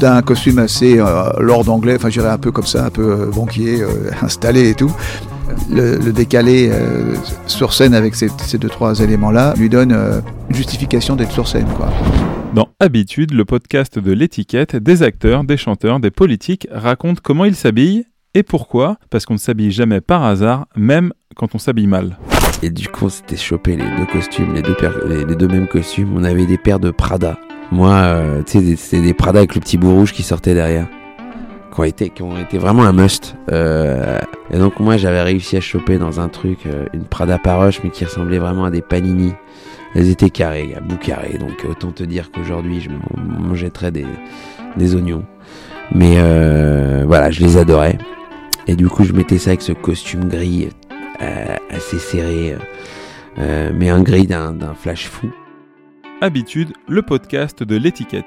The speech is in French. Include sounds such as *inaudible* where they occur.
d'un costume assez euh, lord anglais, enfin je dirais un peu comme ça, un peu euh, banquier, euh, *laughs* installé et tout. Le, le décalé euh, sur scène avec ces, ces deux trois éléments-là lui donne euh, une justification d'être sur scène. Quoi. Dans Habitude, le podcast de l'étiquette, des acteurs, des chanteurs, des politiques racontent comment ils s'habillent et pourquoi. Parce qu'on ne s'habille jamais par hasard, même quand on s'habille mal. Et du coup, on s'était chopé les deux costumes, les deux, les deux mêmes costumes. On avait des paires de Prada. Moi, euh, c'était des Prada avec le petit bout rouge qui sortait derrière. Qui ont été, qui ont été vraiment un must. Euh, et donc, moi, j'avais réussi à choper dans un truc euh, une Prada Paroche, mais qui ressemblait vraiment à des panini. Elles étaient carrées, à bout carré. Donc, autant te dire qu'aujourd'hui, je m'en jetterais des, des oignons. Mais voilà, je les adorais. Et du coup, je mettais ça avec ce costume gris assez serré, mais un gris d'un flash fou. Habitude, le podcast de l'étiquette.